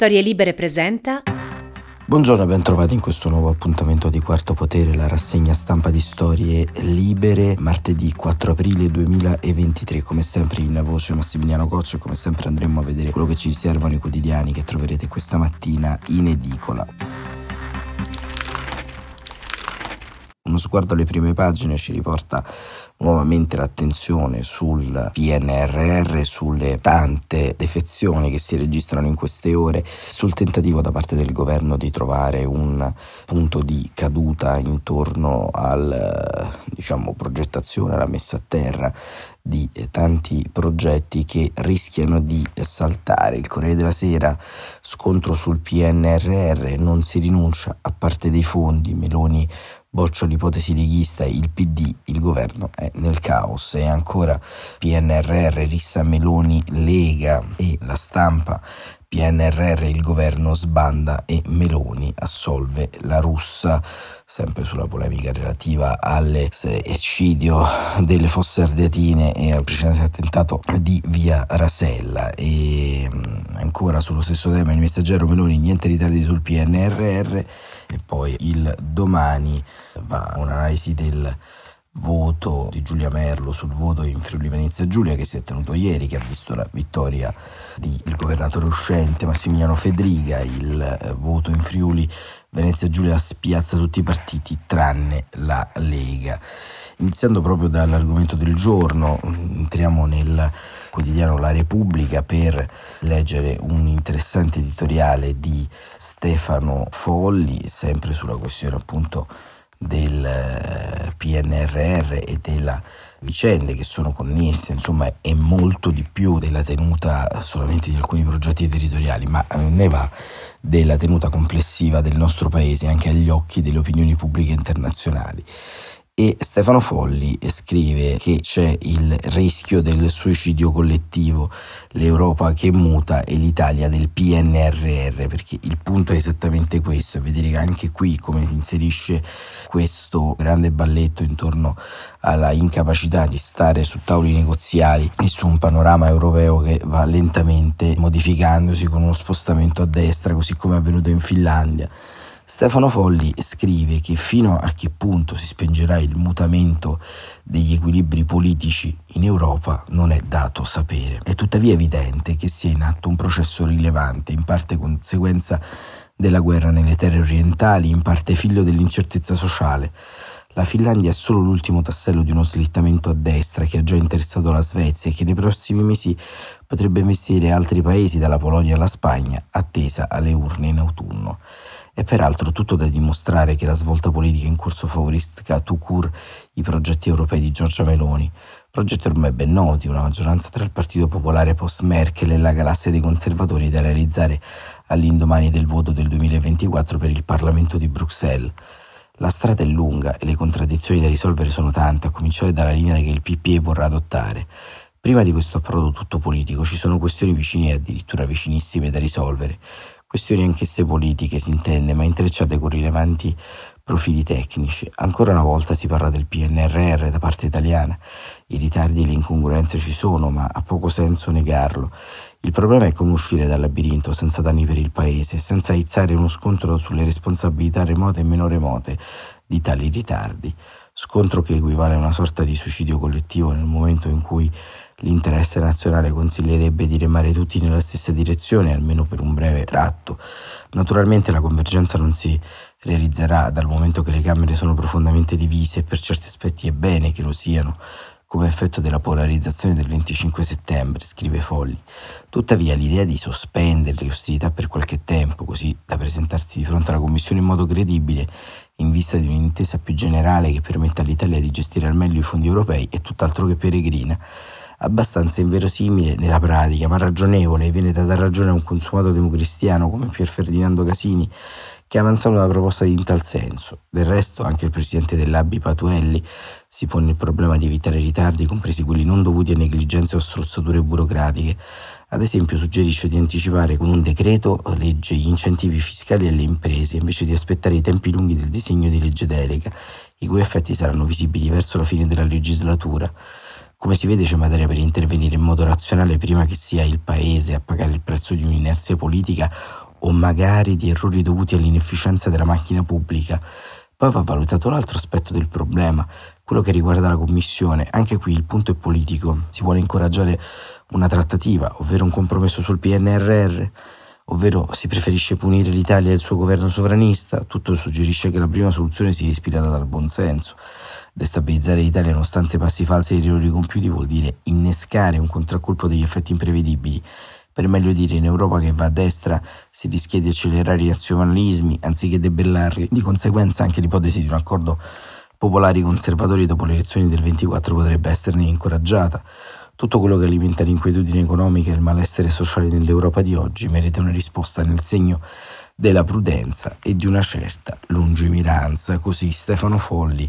Storie Libere presenta. Buongiorno e ben trovati in questo nuovo appuntamento di Quarto Potere, la rassegna stampa di Storie Libere, martedì 4 aprile 2023. Come sempre in voce Massimiliano Coccio e come sempre andremo a vedere quello che ci riservano i quotidiani che troverete questa mattina in edicola. Uno sguardo alle prime pagine ci riporta nuovamente l'attenzione sul PNRR, sulle tante defezioni che si registrano in queste ore, sul tentativo da parte del governo di trovare un punto di caduta intorno alla diciamo, progettazione, alla messa a terra di tanti progetti che rischiano di saltare. Il Corriere della Sera, scontro sul PNRR, non si rinuncia a parte dei fondi, Meloni boccia l'ipotesi leghista, il PD, il governo è nel caos. E ancora PNRR, Rissa Meloni, Lega e la stampa PNRR il governo sbanda e Meloni assolve la russa, sempre sulla polemica relativa all'eccidio delle fosse ardeatine e al precedente attentato di via Rasella. E mm, ancora sullo stesso tema il messaggero Meloni, niente ritardi sul PNRR e poi il domani va un'analisi del voto di Giulia Merlo sul voto in Friuli Venezia Giulia che si è tenuto ieri, che ha visto la vittoria del governatore uscente Massimiliano Fedriga, il eh, voto in Friuli Venezia Giulia spiazza tutti i partiti tranne la Lega. Iniziando proprio dall'argomento del giorno, entriamo nel quotidiano La Repubblica per leggere un interessante editoriale di Stefano Folli, sempre sulla questione appunto del eh, PNRR e della vicende che sono connesse, insomma è molto di più della tenuta solamente di alcuni progetti territoriali, ma eh, ne va della tenuta complessiva del nostro paese anche agli occhi delle opinioni pubbliche internazionali e Stefano Folli scrive che c'è il rischio del suicidio collettivo, l'Europa che muta e l'Italia del PNRR, perché il punto è esattamente questo, vedere anche qui come si inserisce questo grande balletto intorno alla incapacità di stare su tavoli negoziali e su un panorama europeo che va lentamente modificandosi con uno spostamento a destra, così come è avvenuto in Finlandia Stefano Folli scrive che fino a che punto si spengerà il mutamento degli equilibri politici in Europa non è dato sapere. È tuttavia evidente che sia in atto un processo rilevante, in parte conseguenza della guerra nelle terre orientali, in parte figlio dell'incertezza sociale. La Finlandia è solo l'ultimo tassello di uno slittamento a destra che ha già interessato la Svezia e che nei prossimi mesi potrebbe investire altri paesi, dalla Polonia alla Spagna, attesa alle urne in autunno. È peraltro tutto da dimostrare che la svolta politica in corso favorisca tout court i progetti europei di Giorgia Meloni, progetti ormai ben noti, una maggioranza tra il Partito Popolare post-Merkel e la galassia dei conservatori da realizzare all'indomani del voto del 2024 per il Parlamento di Bruxelles. La strada è lunga e le contraddizioni da risolvere sono tante, a cominciare dalla linea che il PPE vorrà adottare. Prima di questo approdo tutto politico ci sono questioni vicine e addirittura vicinissime da risolvere questioni anch'esse politiche si intende, ma intrecciate con rilevanti profili tecnici. Ancora una volta si parla del PNRR da parte italiana. I ritardi e le incongruenze ci sono, ma ha poco senso negarlo. Il problema è come uscire dal labirinto senza danni per il paese, senza aizzare uno scontro sulle responsabilità remote e meno remote di tali ritardi. Scontro che equivale a una sorta di suicidio collettivo nel momento in cui L'interesse nazionale consiglierebbe di remare tutti nella stessa direzione, almeno per un breve tratto. Naturalmente la convergenza non si realizzerà dal momento che le Camere sono profondamente divise e per certi aspetti è bene che lo siano, come effetto della polarizzazione del 25 settembre, scrive Folli. Tuttavia l'idea di sospendere le ostilità per qualche tempo, così da presentarsi di fronte alla Commissione in modo credibile, in vista di un'intesa più generale che permetta all'Italia di gestire al meglio i fondi europei, è tutt'altro che peregrina abbastanza inverosimile nella pratica, ma ragionevole, e viene data ragione a un consumato democristiano come Pier Ferdinando Casini, che ha avanzato una proposta in tal senso. Del resto, anche il presidente dell'ABI Patuelli si pone il problema di evitare ritardi, compresi quelli non dovuti a negligenze o strozzature burocratiche. Ad esempio, suggerisce di anticipare con un decreto legge gli incentivi fiscali alle imprese invece di aspettare i tempi lunghi del disegno di legge delega, i cui effetti saranno visibili verso la fine della legislatura. Come si vede c'è materia per intervenire in modo razionale prima che sia il Paese a pagare il prezzo di un'inerzia politica o magari di errori dovuti all'inefficienza della macchina pubblica. Poi va valutato l'altro aspetto del problema, quello che riguarda la Commissione. Anche qui il punto è politico. Si vuole incoraggiare una trattativa, ovvero un compromesso sul PNRR, ovvero si preferisce punire l'Italia e il suo governo sovranista. Tutto suggerisce che la prima soluzione sia ispirata dal buonsenso. Destabilizzare l'Italia nonostante passi falsi e errori compiuti vuol dire innescare un contraccolpo degli effetti imprevedibili per meglio dire in Europa che va a destra si rischia di accelerare i nazionalismi anziché debellarli, di conseguenza anche l'ipotesi di un accordo popolari conservatori dopo le elezioni del 24 potrebbe esserne incoraggiata. Tutto quello che alimenta l'inquietudine economica e il malessere sociale nell'Europa di oggi merita una risposta nel segno della prudenza e di una certa lungimiranza. Così Stefano Folli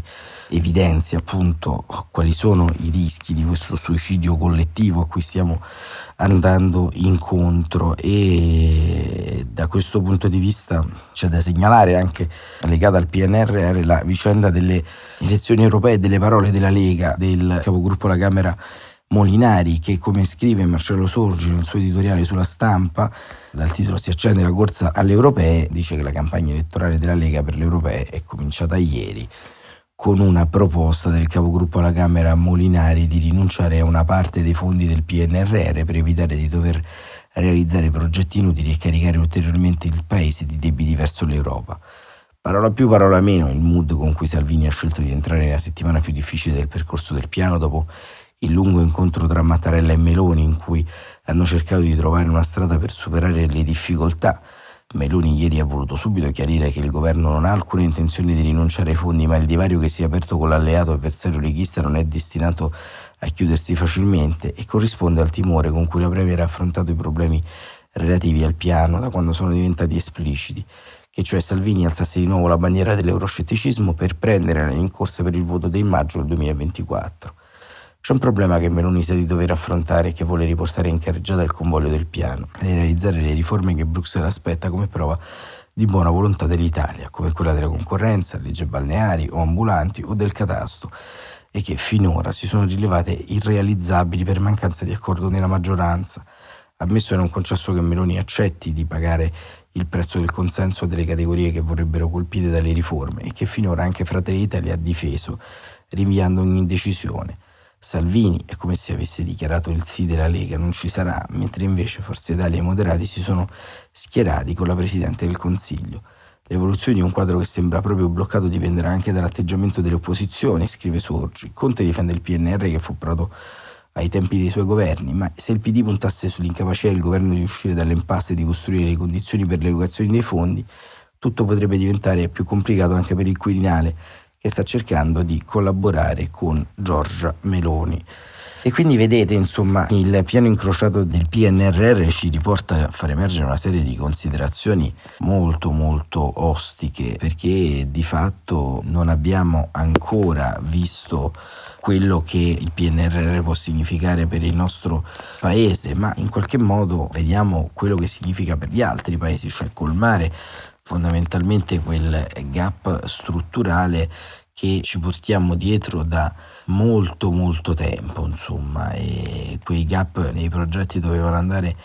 evidenzia appunto quali sono i rischi di questo suicidio collettivo a cui stiamo andando incontro e da questo punto di vista c'è da segnalare anche legata al PNRR la vicenda delle elezioni europee e delle parole della Lega del capogruppo alla Camera Molinari che come scrive Marcello Sorgi nel suo editoriale sulla stampa dal titolo Si accende la corsa alle europee dice che la campagna elettorale della Lega per le europee è cominciata ieri con una proposta del capogruppo alla Camera Molinari di rinunciare a una parte dei fondi del PNRR per evitare di dover realizzare progetti inutili e caricare ulteriormente il Paese di debiti verso l'Europa. Parola più, parola meno, il mood con cui Salvini ha scelto di entrare nella settimana più difficile del percorso del piano dopo il lungo incontro tra Mattarella e Meloni in cui hanno cercato di trovare una strada per superare le difficoltà. Meloni ieri ha voluto subito chiarire che il governo non ha alcuna intenzione di rinunciare ai fondi, ma il divario che si è aperto con l'alleato avversario leghista non è destinato a chiudersi facilmente e corrisponde al timore con cui la Premier ha affrontato i problemi relativi al piano da quando sono diventati espliciti, che cioè Salvini alzasse di nuovo la bandiera dell'euroscetticismo per prendere in corsa per il voto del maggio del 2024. C'è un problema che Meloni sa di dover affrontare e che vuole riportare in carreggiata il convoglio del piano e realizzare le riforme che Bruxelles aspetta come prova di buona volontà dell'Italia, come quella della concorrenza, legge balneari o ambulanti o del catasto, e che finora si sono rilevate irrealizzabili per mancanza di accordo nella maggioranza. Ammesso e non concesso che Meloni accetti di pagare il prezzo del consenso delle categorie che vorrebbero colpite dalle riforme e che finora anche Fratelli d'Italia ha difeso, rinviando ogni indecisione. Salvini è come se avesse dichiarato il sì della Lega non ci sarà, mentre invece Forza Italia e i moderati si sono schierati con la Presidente del Consiglio. L'evoluzione di un quadro che sembra proprio bloccato dipenderà anche dall'atteggiamento delle opposizioni, scrive Sorgi. Conte difende il PNR che fu approvato ai tempi dei suoi governi, ma se il PD puntasse sull'incapacità del governo di uscire dall'impasse e di costruire le condizioni per l'erogazione dei fondi, tutto potrebbe diventare più complicato anche per il Quirinale, che sta cercando di collaborare con Giorgia Meloni. E quindi vedete, insomma, il piano incrociato del PNRR ci riporta a far emergere una serie di considerazioni molto molto ostiche, perché di fatto non abbiamo ancora visto quello che il PNRR può significare per il nostro paese, ma in qualche modo vediamo quello che significa per gli altri paesi, cioè colmare fondamentalmente quel gap strutturale che ci portiamo dietro da molto molto tempo, insomma, e quei gap nei progetti dovevano andare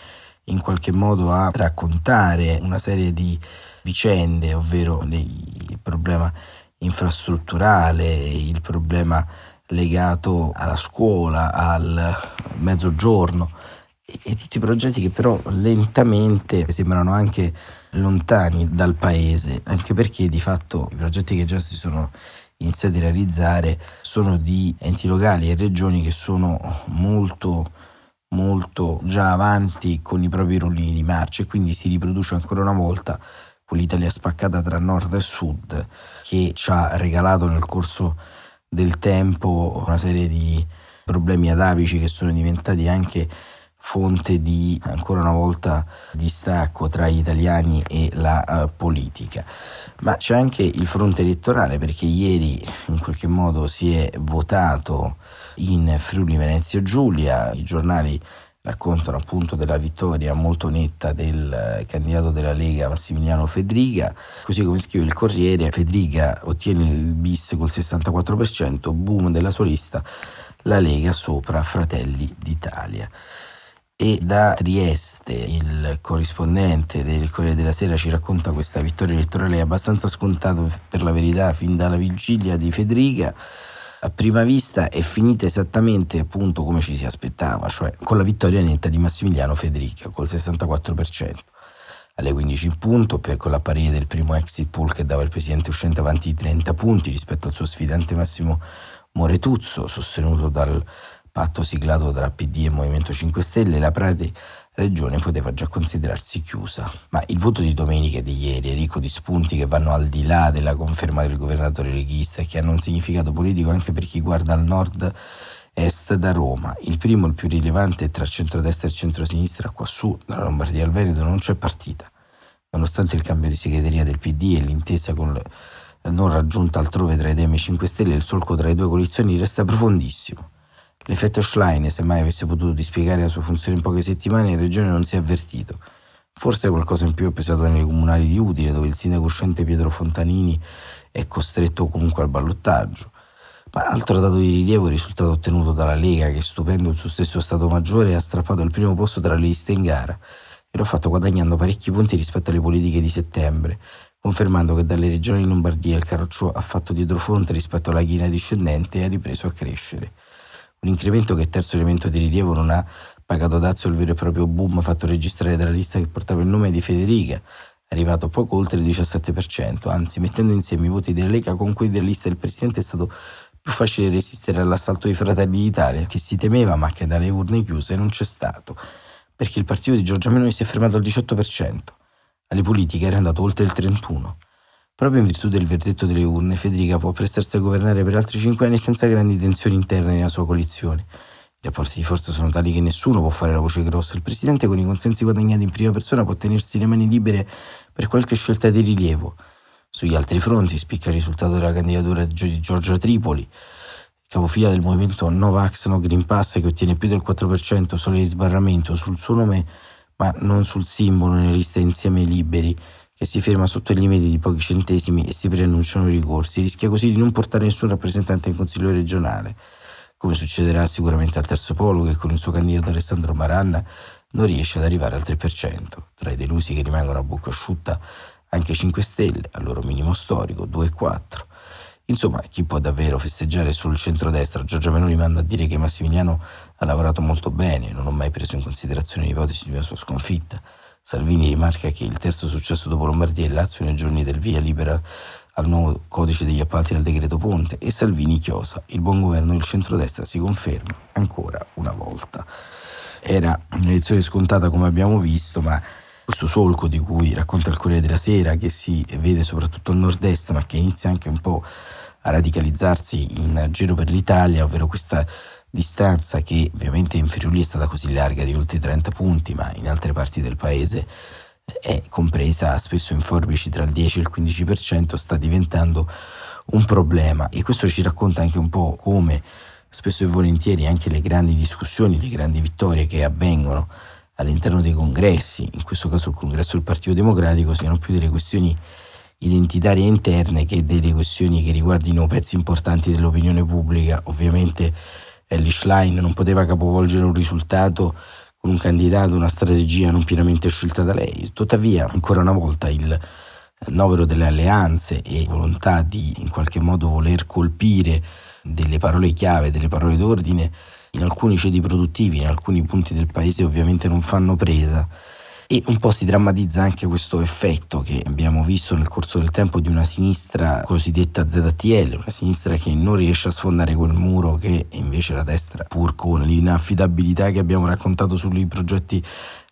in qualche modo a raccontare una serie di vicende, ovvero il problema infrastrutturale, il problema legato alla scuola, al mezzogiorno e, e tutti i progetti che però lentamente sembrano anche lontani dal paese, anche perché di fatto i progetti che già si sono iniziati a realizzare sono di enti locali e regioni che sono molto molto già avanti con i propri rullini di marcia e quindi si riproduce ancora una volta quell'Italia spaccata tra nord e sud che ci ha regalato nel corso del tempo una serie di problemi atavici che sono diventati anche fonte di ancora una volta distacco tra gli italiani e la uh, politica. Ma c'è anche il fronte elettorale perché ieri in qualche modo si è votato in Friuli Venezia Giulia, i giornali raccontano appunto della vittoria molto netta del candidato della Lega Massimiliano Fedriga, così come scrive il Corriere, Fedriga ottiene il bis col 64%, boom della sua lista, la Lega sopra Fratelli d'Italia. E da Trieste il corrispondente del Corriere della Sera ci racconta questa vittoria elettorale abbastanza scontata per la verità fin dalla vigilia di Federica a prima vista è finita esattamente appunto come ci si aspettava, cioè con la vittoria netta di Massimiliano Federica col 64%. Alle 15 in punto, per con l'apparire del primo exit poll che dava il presidente uscente avanti di 30 punti rispetto al suo sfidante Massimo Moretuzzo, sostenuto dal patto siglato tra PD e Movimento 5 Stelle, la Prati regione poteva già considerarsi chiusa. Ma il voto di domenica e di ieri è ricco di spunti che vanno al di là della conferma del governatore leghista e che hanno un significato politico anche per chi guarda al nord est da Roma. Il primo, il più rilevante, tra centrodestra e centrosinistra, qua su, dalla Lombardia al Veneto, non c'è partita. Nonostante il cambio di segreteria del PD e l'intesa con non raggiunta altrove tra i Dem e 5 Stelle, il solco tra le due coalizioni resta profondissimo. L'effetto Schlein, se mai avesse potuto dispiegare la sua funzione in poche settimane, in regione non si è avvertito. Forse qualcosa in più è pesato nelle comunali di Udine, dove il sindaco uscente Pietro Fontanini è costretto comunque al ballottaggio. Ma altro dato di rilievo è il risultato ottenuto dalla Lega, che stupendo il suo stesso Stato Maggiore ha strappato il primo posto tra le liste in gara e lo ha fatto guadagnando parecchi punti rispetto alle politiche di settembre, confermando che dalle regioni di Lombardia il Carroccio ha fatto dietro fronte rispetto alla china discendente e ha ripreso a crescere. Un incremento che terzo elemento di rilievo non ha pagato dazio il vero e proprio boom fatto registrare dalla lista che portava il nome di Federica, arrivato poco oltre il 17%, anzi mettendo insieme i voti della Lega con quelli della lista del Presidente è stato più facile resistere all'assalto di Fratelli d'Italia, che si temeva ma che dalle urne chiuse non c'è stato, perché il partito di Giorgia Meloni si è fermato al 18%, alle politiche era andato oltre il 31%. Proprio in virtù del verdetto delle urne, Federica può prestarsi a governare per altri cinque anni senza grandi tensioni interne nella sua coalizione. I rapporti di forza sono tali che nessuno può fare la voce grossa. Il presidente, con i consensi guadagnati in prima persona, può tenersi le mani libere per qualche scelta di rilievo. Sugli altri fronti spicca il risultato della candidatura di Giorgia Tripoli, capofila del movimento Novax No Green Pass che ottiene più del 4% solo di sbarramento sul suo nome, ma non sul simbolo nelle liste insieme liberi che si ferma sotto i limiti di pochi centesimi e si preannunciano i ricorsi, rischia così di non portare nessun rappresentante in consiglio regionale, come succederà sicuramente al terzo polo che con il suo candidato Alessandro Maranna non riesce ad arrivare al 3%. Tra i delusi che rimangono a bocca asciutta anche 5 Stelle, al loro minimo storico, 2,4. Insomma, chi può davvero festeggiare sul centrodestra? Giorgia Meloni manda a dire che Massimiliano ha lavorato molto bene, non ho mai preso in considerazione l'ipotesi di una sua sconfitta. Salvini rimarca che il terzo successo dopo Lombardia e Lazio nei giorni del via libera al nuovo codice degli appalti del decreto Ponte e Salvini chiosa. Il buon governo del centrodestra si conferma ancora una volta. Era un'elezione scontata come abbiamo visto, ma questo solco di cui racconta il Corriere della Sera, che si vede soprattutto al nord-est, ma che inizia anche un po' a radicalizzarsi in giro per l'Italia, ovvero questa distanza che ovviamente in Friuli è stata così larga di oltre 30 punti, ma in altre parti del paese è compresa spesso in forbici tra il 10 e il 15%, sta diventando un problema e questo ci racconta anche un po' come spesso e volentieri anche le grandi discussioni, le grandi vittorie che avvengono all'interno dei congressi, in questo caso il congresso del Partito Democratico, siano più delle questioni identitarie interne che delle questioni che riguardino pezzi importanti dell'opinione pubblica. Ovviamente Ellie Schlein non poteva capovolgere un risultato con un candidato, una strategia non pienamente scelta da lei. Tuttavia, ancora una volta, il novero delle alleanze e volontà di in qualche modo voler colpire delle parole chiave, delle parole d'ordine, in alcuni ceti produttivi, in alcuni punti del paese ovviamente non fanno presa e un po' si drammatizza anche questo effetto che abbiamo visto nel corso del tempo di una sinistra cosiddetta ZTL, una sinistra che non riesce a sfondare quel muro che invece la destra, pur con l'inaffidabilità che abbiamo raccontato sui progetti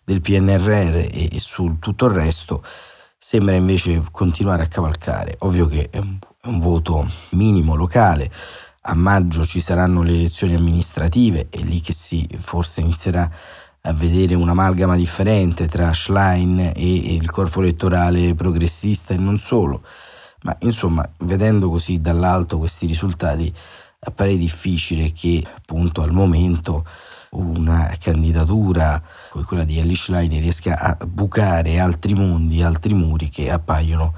del PNRR e, su tutto il resto, sembra invece continuare a cavalcare. Ovvio che è un, è un voto minimo locale, a maggio ci saranno le elezioni amministrative, è lì che si forse inizierà a vedere un'amalgama differente tra Schlein e il corpo elettorale progressista e non solo. Ma insomma, vedendo così dall'alto questi risultati, appare difficile che appunto al momento una candidatura come quella di Ellie Schlein riesca a bucare altri mondi, altri muri che appaiono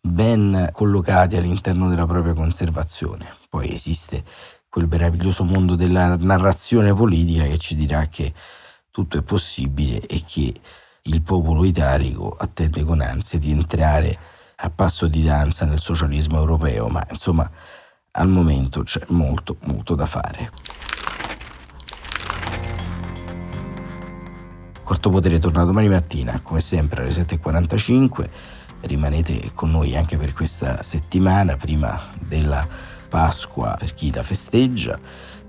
ben collocati all'interno della propria conservazione. Poi esiste quel meraviglioso mondo della narrazione politica che ci dirà che tutto è possibile e che il popolo italico attende con ansia di entrare a passo di danza nel socialismo europeo, ma insomma al momento c'è molto molto da fare. Quarto Potere torna domani mattina, come sempre alle 7.45. Rimanete con noi anche per questa settimana, prima della Pasqua per chi la festeggia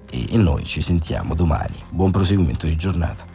e noi ci sentiamo domani. Buon proseguimento di giornata.